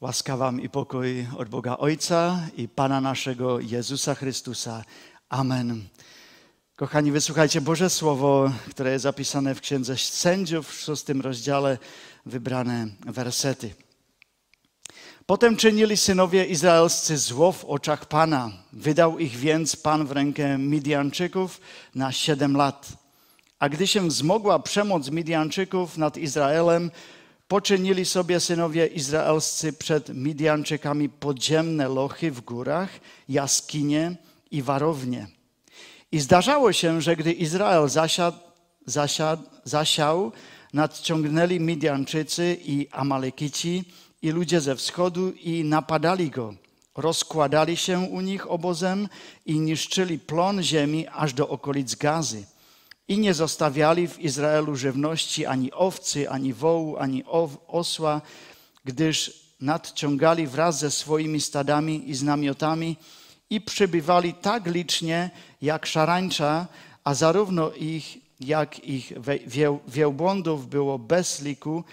Łaska wam i pokój od Boga Ojca i Pana naszego Jezusa Chrystusa. Amen. Kochani, wysłuchajcie Boże Słowo, które jest zapisane w Księdze Sędziów w szóstym rozdziale, wybrane wersety. Potem czynili synowie izraelscy zło w oczach Pana. Wydał ich więc Pan w rękę Midianczyków na siedem lat. A gdy się wzmogła przemoc Midianczyków nad Izraelem, poczynili sobie synowie izraelscy przed Midianczykami podziemne lochy w górach, jaskinie i warownie. I zdarzało się, że gdy Izrael zasiał, nadciągnęli Midianczycy i Amalekici i ludzie ze wschodu i napadali go. Rozkładali się u nich obozem i niszczyli plon ziemi aż do okolic Gazy. I nie zostawiali w Izraelu żywności ani owcy, ani wołu, ani osła, gdyż nadciągali wraz ze swoimi stadami i z namiotami i przybywali tak licznie jak szarańcza, a zarówno ich, jak ich wielbłądów było bez liku,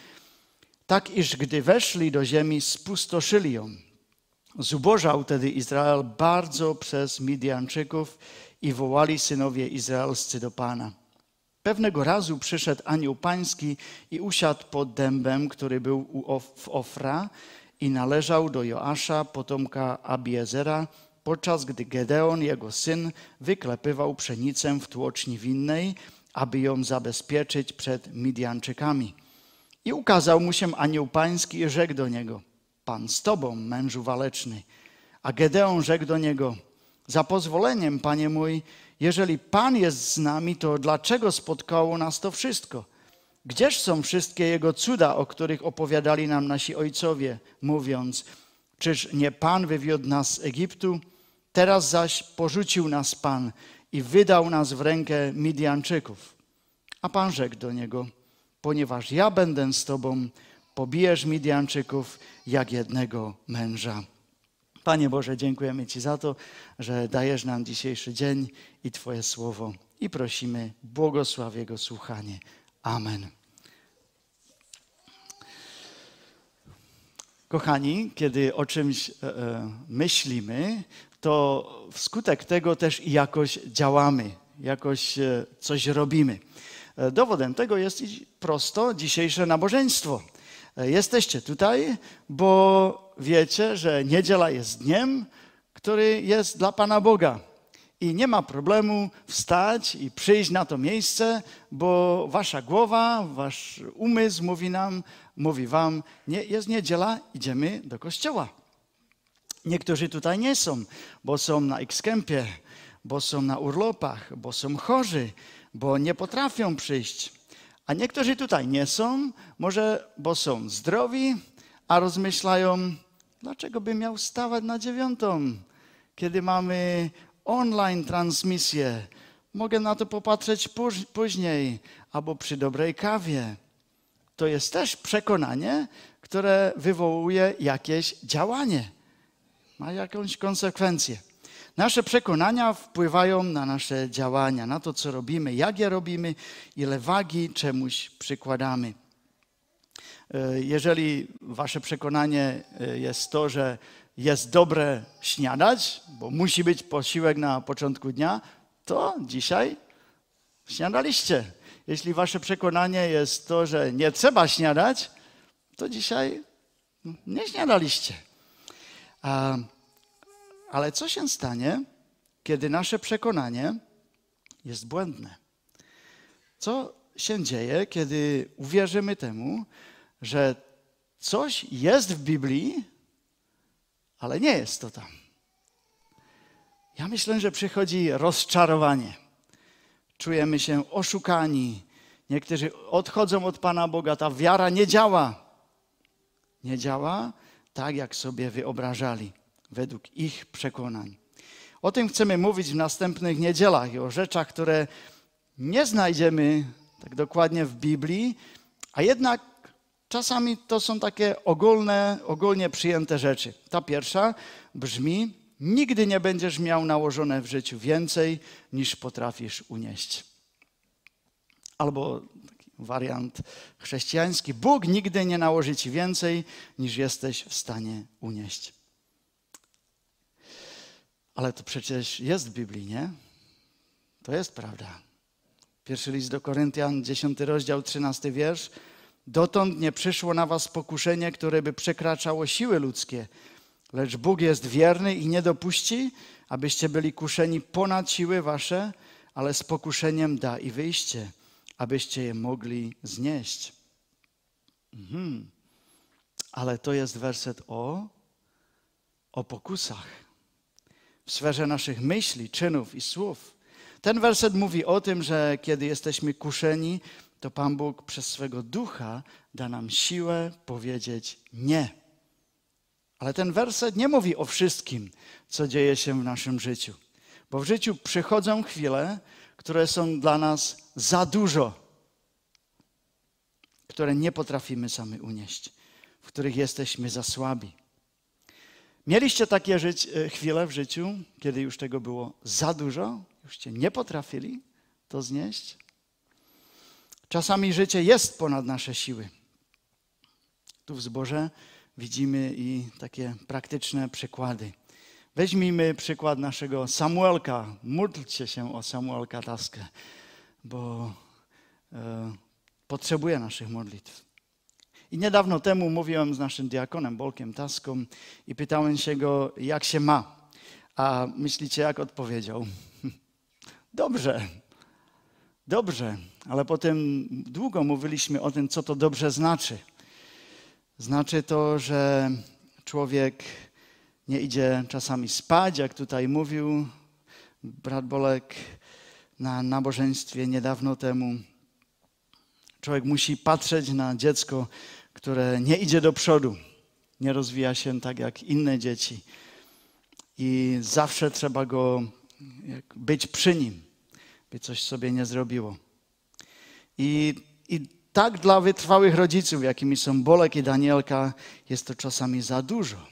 tak iż gdy weszli do ziemi, spustoszyli ją. Zubożał tedy Izrael bardzo przez Midianczyków i wołali synowie izraelscy do Pana. Pewnego razu przyszedł anioł pański i usiadł pod dębem, który był w Ofra i należał do Joasza, potomka Abiezera, podczas gdy Gedeon, jego syn, wyklepywał pszenicę w tłoczni winnej, aby ją zabezpieczyć przed Midianczykami. I ukazał mu się anioł pański i rzekł do niego, Pan z tobą, mężu waleczny. A Gedeon rzekł do niego, za pozwoleniem, panie mój, jeżeli Pan jest z nami, to dlaczego spotkało nas to wszystko? Gdzież są wszystkie Jego cuda, o których opowiadali nam nasi ojcowie, mówiąc, czyż nie Pan wywiódł nas z Egiptu? Teraz zaś porzucił nas Pan i wydał nas w rękę Midianczyków. A Pan rzekł do niego, ponieważ ja będę z Tobą, pobijesz Midianczyków jak jednego męża. Panie Boże, dziękujemy Ci za to, że dajesz nam dzisiejszy dzień i Twoje słowo i prosimy, błogosław Jego słuchanie. Amen. Kochani, kiedy o czymś e, e, myślimy, to wskutek tego też i jakoś działamy, jakoś e, coś robimy. Dowodem tego jest prosto dzisiejsze nabożeństwo. E, jesteście tutaj, bo wiecie, że niedziela jest dniem, który jest dla Pana Boga. I nie ma problemu wstać i przyjść na to miejsce, bo wasza głowa, wasz umysł mówi nam, mówi wam, nie, jest niedziela, idziemy do kościoła. Niektórzy tutaj nie są, bo są na X-Kempie, bo są na urlopach, bo są chorzy, bo nie potrafią przyjść. A niektórzy tutaj nie są, może bo są zdrowi, a rozmyślają, dlaczego by miał stawać na dziewiątą, kiedy mamy online transmisję. Mogę na to popatrzeć później albo przy dobrej kawie. To jest też przekonanie, które wywołuje jakieś działanie, ma jakąś konsekwencję. Nasze przekonania wpływają na nasze działania, na to, co robimy, jak je robimy, ile wagi czemuś przykładamy. E, jeżeli wasze przekonanie e, jest to, że jest dobre śniadać, bo musi być posiłek na początku dnia, to dzisiaj śniadaliście. Jeśli wasze przekonanie jest to, że nie trzeba śniadać, to dzisiaj nie śniadaliście. Ale co się stanie, kiedy nasze przekonanie jest błędne? Co się dzieje, kiedy uwierzymy temu, że coś jest w Biblii, ale nie jest to tam? Ja myślę, że przychodzi rozczarowanie. Czujemy się oszukani. Niektórzy odchodzą od Pana Boga. Ta wiara nie działa. Nie działa tak, jak sobie wyobrażali według ich przekonań. O tym chcemy mówić w następnych niedzielach i o rzeczach, które nie znajdziemy tak dokładnie w Biblii, a jednak czasami to są takie ogólne, ogólnie przyjęte rzeczy. Ta pierwsza brzmi: Nigdy nie będziesz miał nałożone w życiu więcej niż potrafisz unieść. Albo wariant chrześcijański. Bóg nigdy nie nałoży ci więcej, niż jesteś w stanie unieść. Ale to przecież jest w Biblii, nie? To jest prawda. Pierwszy list do Koryntian, 10 rozdział, 13 wiersz. Dotąd nie przyszło na was pokuszenie, które by przekraczało siły ludzkie, lecz Bóg jest wierny i nie dopuści, abyście byli kuszeni ponad siły wasze, ale z pokuszeniem da i wyjście, abyście je mogli znieść. Mhm. Ale to jest werset o, o pokusach w sferze naszych myśli, czynów i słów. Ten werset mówi o tym, że kiedy jesteśmy kuszeni, to Pan Bóg przez swego ducha da nam siłę powiedzieć nie. Ale ten werset nie mówi o wszystkim, co dzieje się w naszym życiu. Bo w życiu przychodzą chwile, które są dla nas za dużo, które nie potrafimy sami unieść, w których jesteśmy za słabi. Mieliście takie żyć, e, chwile w życiu, kiedy już tego było za dużo, jużście nie potrafili to znieść? Czasami życie jest ponad nasze siły. Tu w zborze widzimy i takie praktyczne przykłady. Weźmijmy przykład naszego Samuelka. Módlcie się o Samuelka Taskę, bo e, potrzebuje naszych modlitw. I niedawno temu mówiłem z naszym diakonem Bolkiem Taską i pytałem się go, jak się ma. A myślicie, jak odpowiedział? Dobrze, dobrze, ale potem długo mówiliśmy o tym, co to dobrze znaczy. Znaczy to, że człowiek nie idzie czasami spać, jak tutaj mówił brat Bolek na nabożeństwie niedawno temu. Człowiek musi patrzeć na dziecko, które nie idzie do przodu, nie rozwija się tak jak inne dzieci. I zawsze trzeba go być przy nim, by coś sobie nie zrobiło. I, i tak dla wytrwałych rodziców, jakimi są Bolek i Danielka, jest to czasami za dużo.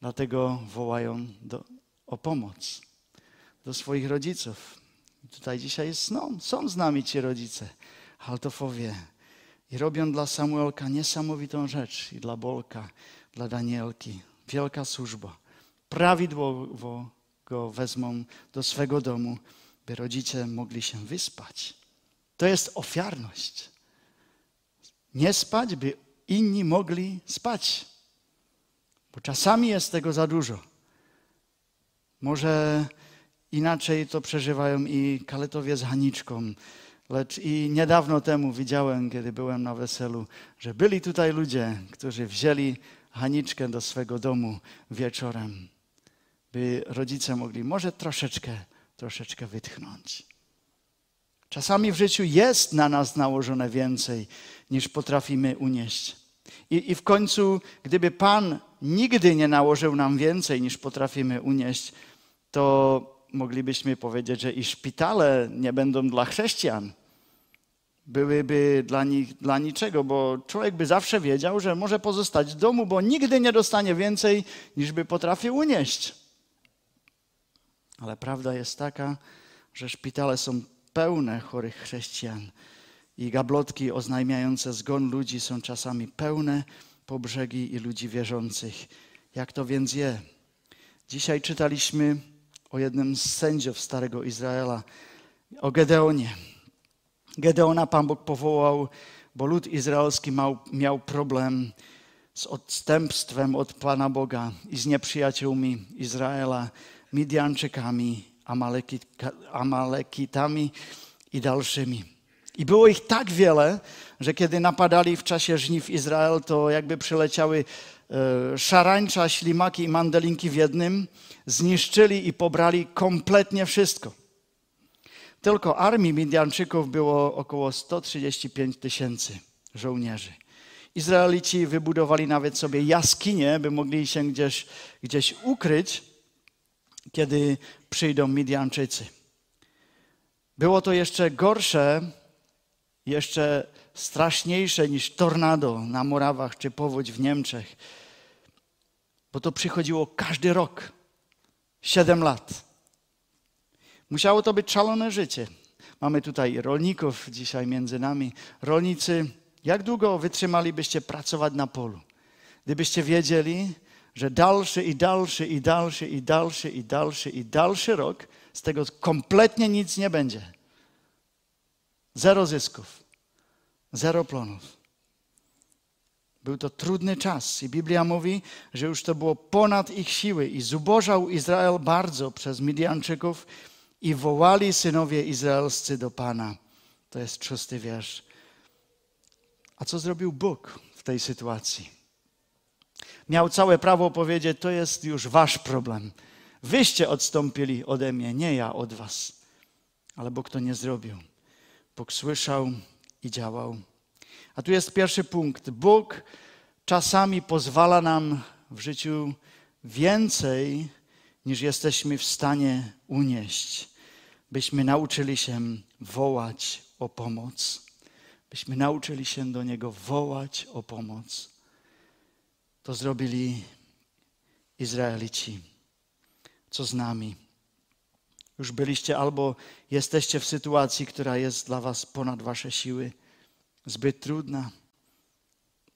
Dlatego wołają do, o pomoc do swoich rodziców. Tutaj dzisiaj no, są z nami ci rodzice, haltofowie. I robią dla Samuelka niesamowitą rzecz i dla Bolka, dla Danielki. Wielka służba. Prawidłowo go wezmą do swego domu, by rodzice mogli się wyspać. To jest ofiarność. Nie spać, by inni mogli spać. Bo czasami jest tego za dużo. Może inaczej to przeżywają i kaletowie z Haniczką. Lecz i niedawno temu widziałem, kiedy byłem na weselu, że byli tutaj ludzie, którzy wzięli Haniczkę do swego domu wieczorem, by rodzice mogli może troszeczkę, troszeczkę wytchnąć. Czasami w życiu jest na nas nałożone więcej, niż potrafimy unieść. I, I w końcu, gdyby Pan nigdy nie nałożył nam więcej, niż potrafimy unieść, to moglibyśmy powiedzieć, że i szpitale nie będą dla chrześcijan. Byłyby dla nich dla niczego, bo człowiek by zawsze wiedział, że może pozostać w domu, bo nigdy nie dostanie więcej, niż by potrafił unieść. Ale prawda jest taka, że szpitale są pełne chorych chrześcijan i gablotki oznajmiające zgon ludzi są czasami pełne po brzegi i ludzi wierzących. Jak to więc je? Dzisiaj czytaliśmy o jednym z sędziów Starego Izraela, o Gedeonie. Gedeona Pan Bóg powołał, bo lud izraelski miał, problem z odstępstwem od Pana Boga i z nieprzyjaciółmi Izraela, Midianczykami, Amalekitami i dalszymi. I było ich tak wiele, że kiedy napadali w czasie żniw Izrael, to jakby przyleciały e, szarańcza, ślimaki i mandelinki w jednym, zniszczyli i pobrali kompletnie wszystko. Tylko armii Midianczyków było około 135 tysięcy żołnierzy. Izraelici wybudowali nawet sobie jaskinie, by mogli się gdzieś, gdzieś ukryć, kiedy przyjdą Midianczycy. Było to jeszcze gorsze jeszcze straszniejsze niż tornado na Morawach czy powódź w Niemczech, bo to przychodziło każdy rok, siedem lat. Musiało to być szalone życie. Mamy tutaj rolników dzisiaj między nami. Rolnicy, jak długo wytrzymalibyście pracować na polu? Gdybyście wiedzieli, że dalszy i dalszy i dalszy i dalszy i dalszy i dalszy rok z tego kompletnie nic nie będzie. Zero zysków, zero plonów. Był to trudny czas i Biblia mówi, że już to było ponad ich siły i zubożał Izrael bardzo przez Midianczyków i wołali synowie izraelscy do Pana. To jest szósty wiersz. A co zrobił Bóg w tej sytuacji? Miał całe prawo powiedzieć, to jest już wasz problem. Wyście odstąpili ode mnie, nie ja od was. Ale Bóg to nie zrobił. Bóg słyszał i działał. A tu jest pierwszy punkt. Bóg czasami pozwala nam w życiu więcej, niż jesteśmy w stanie unieść, byśmy nauczyli się wołać o pomoc. Byśmy nauczyli się do Niego wołać o pomoc. To zrobili Izraelici. Co z nami? Już byliście albo jesteście w sytuacji, która jest dla Was ponad Wasze siły zbyt trudna.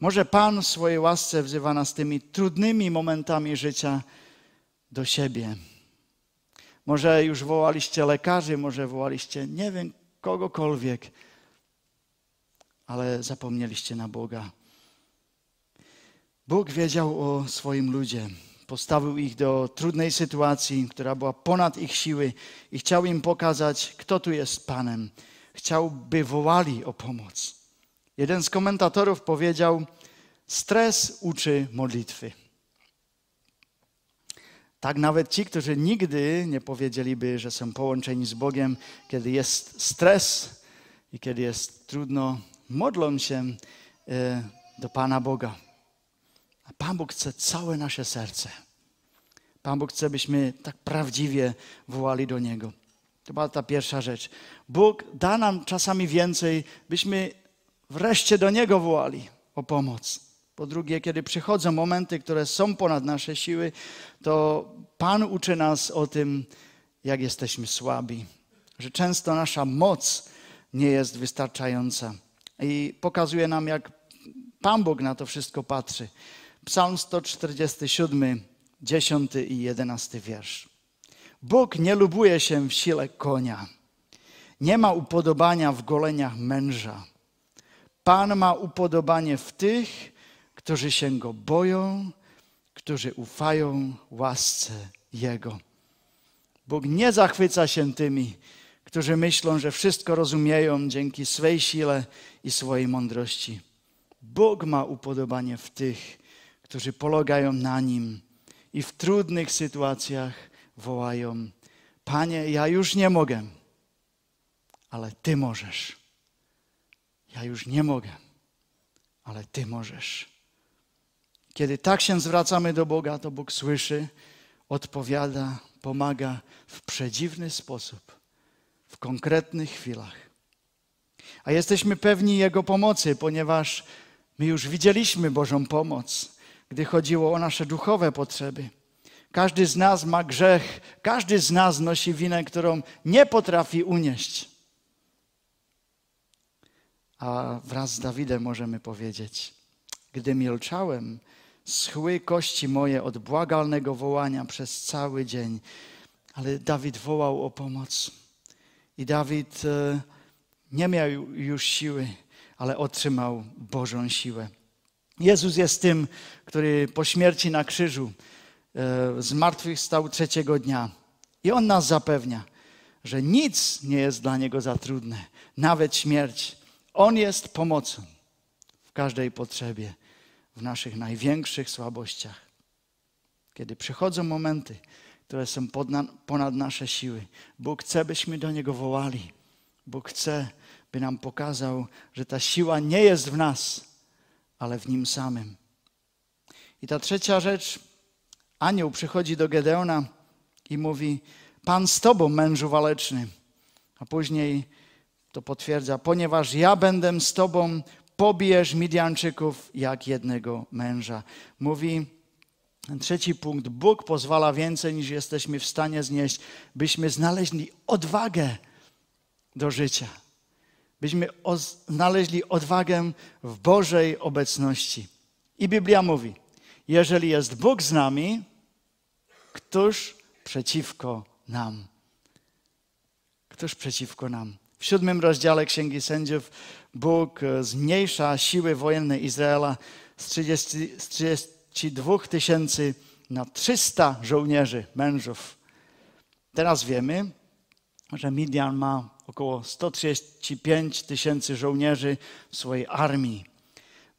Może Pan w swojej łasce wzywa nas tymi trudnymi momentami życia do siebie. Może już wołaliście lekarzy, może wołaliście nie wiem kogokolwiek, ale zapomnieliście na Boga. Bóg wiedział o swoim ludzie. Postawił ich do trudnej sytuacji, która była ponad ich siły i chciał im pokazać, kto tu jest Panem. Chciał, by wołali o pomoc. Jeden z komentatorów powiedział: Stres uczy modlitwy. Tak nawet ci, którzy nigdy nie powiedzieliby, że są połączeni z Bogiem, kiedy jest stres i kiedy jest trudno, modlą się e, do Pana Boga. A Pan Bóg chce całe nasze serce. Pan Bóg chce, byśmy tak prawdziwie wołali do Niego. To była ta pierwsza rzecz. Bóg da nam czasami więcej, byśmy wreszcie do Niego wołali o pomoc. Po drugie, kiedy przychodzą momenty, które są ponad nasze siły, to Pan uczy nas o tym, jak jesteśmy słabi, że często nasza moc nie jest wystarczająca. I pokazuje nam, jak Pan Bóg na to wszystko patrzy. Psalm 147, 10 i 11 wiersz. Bóg nie lubuje się w sile konia. Nie ma upodobania w goleniach męża Pan ma upodobanie w tych, którzy się Go boją, którzy ufają łasce Jego. Bóg nie zachwyca się tymi, którzy myślą, że wszystko rozumieją dzięki swej sile i swojej mądrości. Bóg ma upodobanie w tych, którzy polegają na Nim i w trudnych sytuacjach wołają: Panie, ja już nie mogę, ale Ty możesz. Ja już nie mogę, ale Ty możesz. Kiedy tak się zwracamy do Boga, to Bóg słyszy, odpowiada, pomaga w przedziwny sposób, w konkretnych chwilach. A jesteśmy pewni Jego pomocy, ponieważ my już widzieliśmy Bożą pomoc, gdy chodziło o nasze duchowe potrzeby. Każdy z nas ma grzech, każdy z nas nosi winę, którą nie potrafi unieść. A wraz z Dawidem możemy powiedzieć: Gdy milczałem, schły kości moje od błagalnego wołania przez cały dzień. Ale Dawid wołał o pomoc. I Dawid e, nie miał już siły, ale otrzymał Bożą siłę. Jezus jest tym, który po śmierci na krzyżu e, zmartwychwstał trzeciego dnia. I On nas zapewnia, że nic nie jest dla Niego za trudne, nawet śmierć. On jest pomocą w każdej potrzebie, w naszych największych słabościach. Kiedy przychodzą momenty, które są ponad nasze siły, Bóg chce, byśmy do Niego wołali. Bóg chce, by nam pokazał, że ta siła nie jest w nas, ale w Nim samym. I ta trzecia rzecz, anioł przychodzi do Gedeona i mówi, Pan z Tobą, mężu waleczny. A później to potwierdza, ponieważ ja będę z tobą, pobijesz Midianczyków jak jednego męża. Mówi trzeci punkt, Bóg pozwala więcej niż jesteśmy w stanie znieść, byśmy znaleźli odwagę do życia. Byśmy znaleźli odwagę w Bożej obecności. I Biblia mówi, jeżeli jest Bóg z nami, któż przeciwko nam? Któż przeciwko nam? W siódmym rozdziale Księgi Sędziów Bóg e, zmniejsza siły wojenne Izraela z, 30, z 32 tysięcy na 300 żołnierzy, mężów. Teraz wiemy, że Midian ma około 135 tysięcy żołnierzy w swojej armii.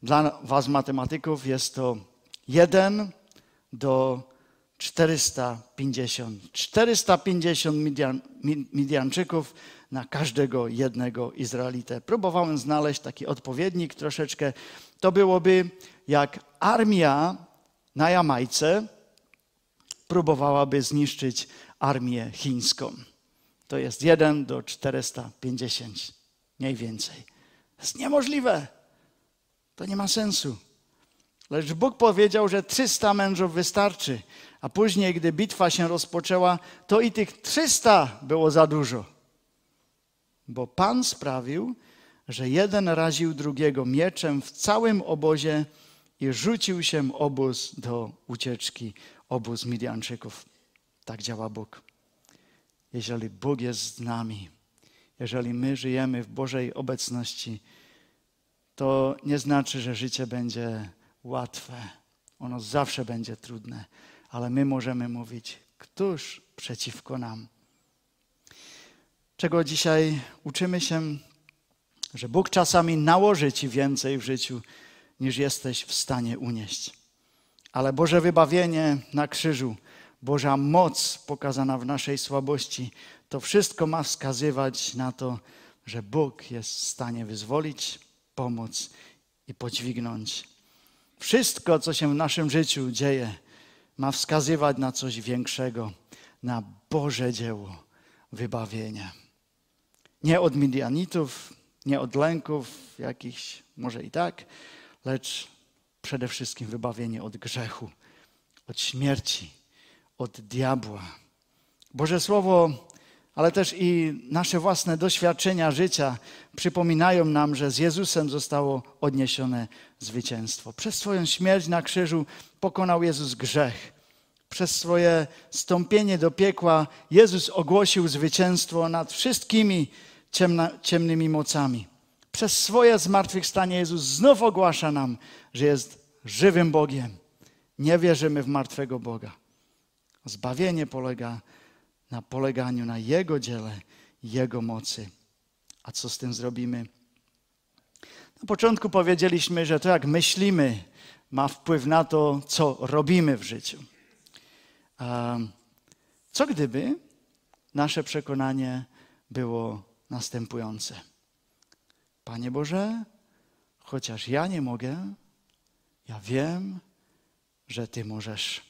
Dla was matematyków jest to 1 do 450. 450 Midian, Midianczyków na każdego jednego Izraelitę. Próbowałem znaleźć taki odpowiednik troszeczkę. To byłoby jak armia na Jamajce próbowałaby zniszczyć armię chińską. To jest 1 do 450, mniej więcej. To jest niemożliwe. To nie ma sensu. Lecz Bóg powiedział, że 300 mężów wystarczy, a później, gdy bitwa się rozpoczęła, to i tych 300 było za dużo. Bo Pan sprawił, że jeden raził drugiego mieczem w całym obozie i rzucił się obóz do ucieczki, obóz Midianczyków. Tak działa Bóg. Jeżeli Bóg jest z nami, jeżeli my żyjemy w Bożej obecności, to nie znaczy, że życie będzie łatwe. Ono zawsze będzie trudne, ale my możemy mówić, któż przeciwko nam? Czego dzisiaj uczymy się? Że Bóg czasami nałoży ci więcej w życiu, niż jesteś w stanie unieść. Ale Boże wybawienie na krzyżu, Boża moc pokazana w naszej słabości, to wszystko ma wskazywać na to, że Bóg jest w stanie wyzwolić, pomóc i podźwignąć. Wszystko, co się w naszym życiu dzieje, ma wskazywać na coś większego, na Boże dzieło wybawienia. Nie od Midianitów, nie od lęków jakichś, może i tak, lecz przede wszystkim wybawienie od grzechu, od śmierci, od diabła. Boże Słowo, ale też i nasze własne doświadczenia życia przypominają nam, że z Jezusem zostało odniesione zwycięstwo. Przez swoją śmierć na krzyżu pokonał Jezus grzech. Przez swoje stąpienie do piekła Jezus ogłosił zwycięstwo nad wszystkimi ciemna, ciemnymi mocami. Przez swoje zmartwychwstanie Jezus znów ogłasza nam, że jest żywym Bogiem. Nie wierzymy w martwego Boga. Zbawienie polega na poleganiu na Jego dziele, Jego mocy. A co z tym zrobimy? Na początku powiedzieliśmy, że to jak myślimy, ma wpływ na to, co robimy w życiu. Co gdyby nasze przekonanie było następujące? Panie Boże, chociaż ja nie mogę, ja wiem, że Ty możesz.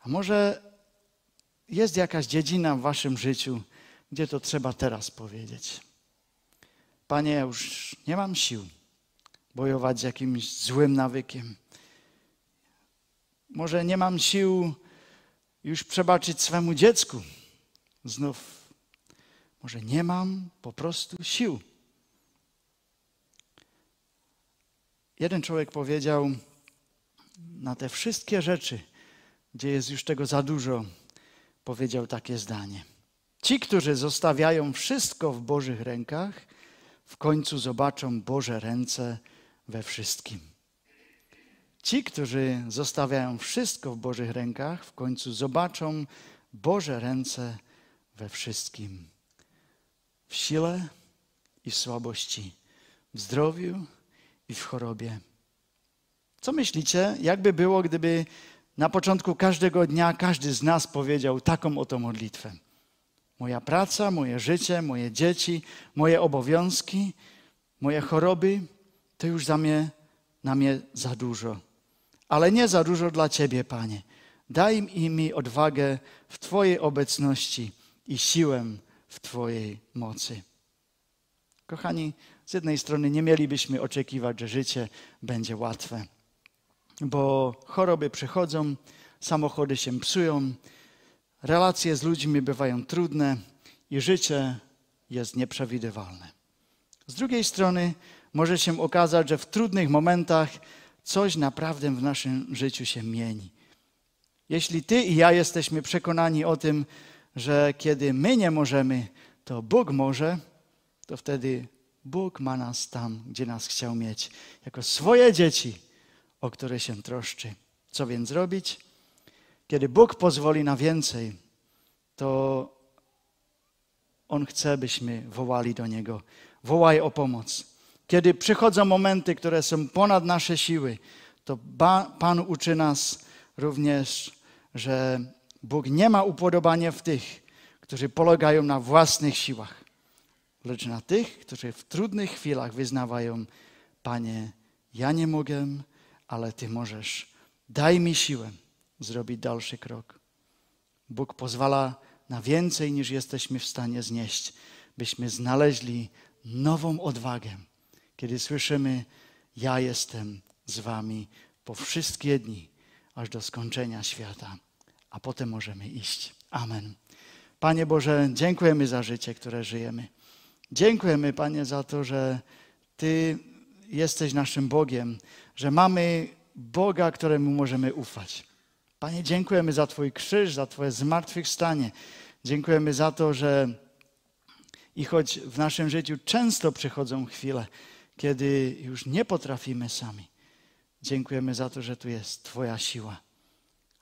A może jest jakaś dziedzina w Waszym życiu, gdzie to trzeba teraz powiedzieć? Panie, ja już nie mam sił bojować z jakimś złym nawykiem. Może nie mam sił już przebaczyć swemu dziecku. Znów, może nie mam po prostu sił. Jeden człowiek powiedział, na te wszystkie rzeczy, gdzie jest już tego za dużo, powiedział takie zdanie. Ci, którzy zostawiają wszystko w Bożych rękach, w końcu zobaczą Boże ręce we wszystkim. Ci, którzy zostawiają wszystko w Bożych rękach, w końcu zobaczą Boże ręce we wszystkim. W sile i w słabości, w zdrowiu i w chorobie. Co myślicie, jakby było, gdyby na początku każdego dnia każdy z nas powiedział taką oto modlitwę? Moja praca, moje życie, moje dzieci, moje obowiązki, moje choroby, to już za mnie, na mnie za dużo. Ale nie za dużo dla Ciebie, Panie. Daj mi odwagę w Twojej obecności i siłę w Twojej mocy. Kochani, z jednej strony nie mielibyśmy oczekiwać, że życie będzie łatwe, bo choroby przychodzą, samochody się psują, relacje z ludźmi bywają trudne i życie jest nieprzewidywalne. Z drugiej strony może się okazać, że w trudnych momentach coś naprawdę w naszym życiu się mieni. Jeśli ty i ja jesteśmy przekonani o tym, że kiedy my nie możemy, to Bóg może, to wtedy Bóg ma nas tam, gdzie nas chciał mieć, jako swoje dzieci, o które się troszczy. Co więc robić? Kiedy Bóg pozwoli na więcej, to On chce, byśmy wołali do Niego. Wołaj o pomoc. Kiedy przychodzą momenty, które są ponad nasze siły, to Pan uczy nas również, że Bóg nie ma upodobania w tych, którzy polegają na własnych siłach, lecz na tych, którzy w trudnych chwilach wyznawają: Panie, ja nie mogę, ale Ty możesz. Daj mi siłę zrobić dalszy krok. Bóg pozwala na więcej niż jesteśmy w stanie znieść, byśmy znaleźli nową odwagę, kiedy słyszymy: Ja jestem z Wami po wszystkie dni, aż do skończenia świata, a potem możemy iść. Amen. Panie Boże, dziękujemy za życie, które żyjemy. Dziękujemy, Panie, za to, że Ty jesteś naszym Bogiem, że mamy Boga, któremu możemy ufać. Panie, dziękujemy za Twój krzyż, za Twoje zmartwychwstanie. Dziękujemy za to, że i choć w naszym życiu często przychodzą chwile, kiedy już nie potrafimy sami, dziękujemy za to, że tu jest Twoja siła.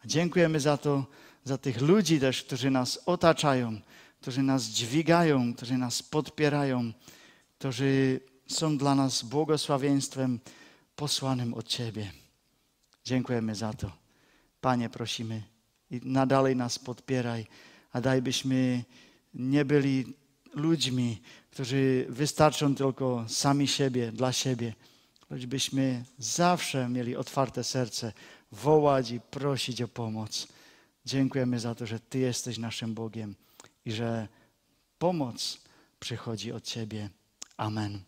Dziękujemy za to, za tych ludzi też, którzy nas otaczają, którzy nas dźwigają, którzy nas podpierają, którzy są dla nas błogosławieństwem posłanym od Ciebie. Dziękujemy za to. Panie, prosimy i nadalej nas podpieraj, a daj byśmy nie byli ludźmi, którzy wystarczą tylko sami siebie, dla siebie, lecz byśmy zawsze mieli otwarte serce, wołać i prosić o pomoc. Dziękujemy za to, że Ty jesteś naszym Bogiem i że pomoc przychodzi od Ciebie. Amen.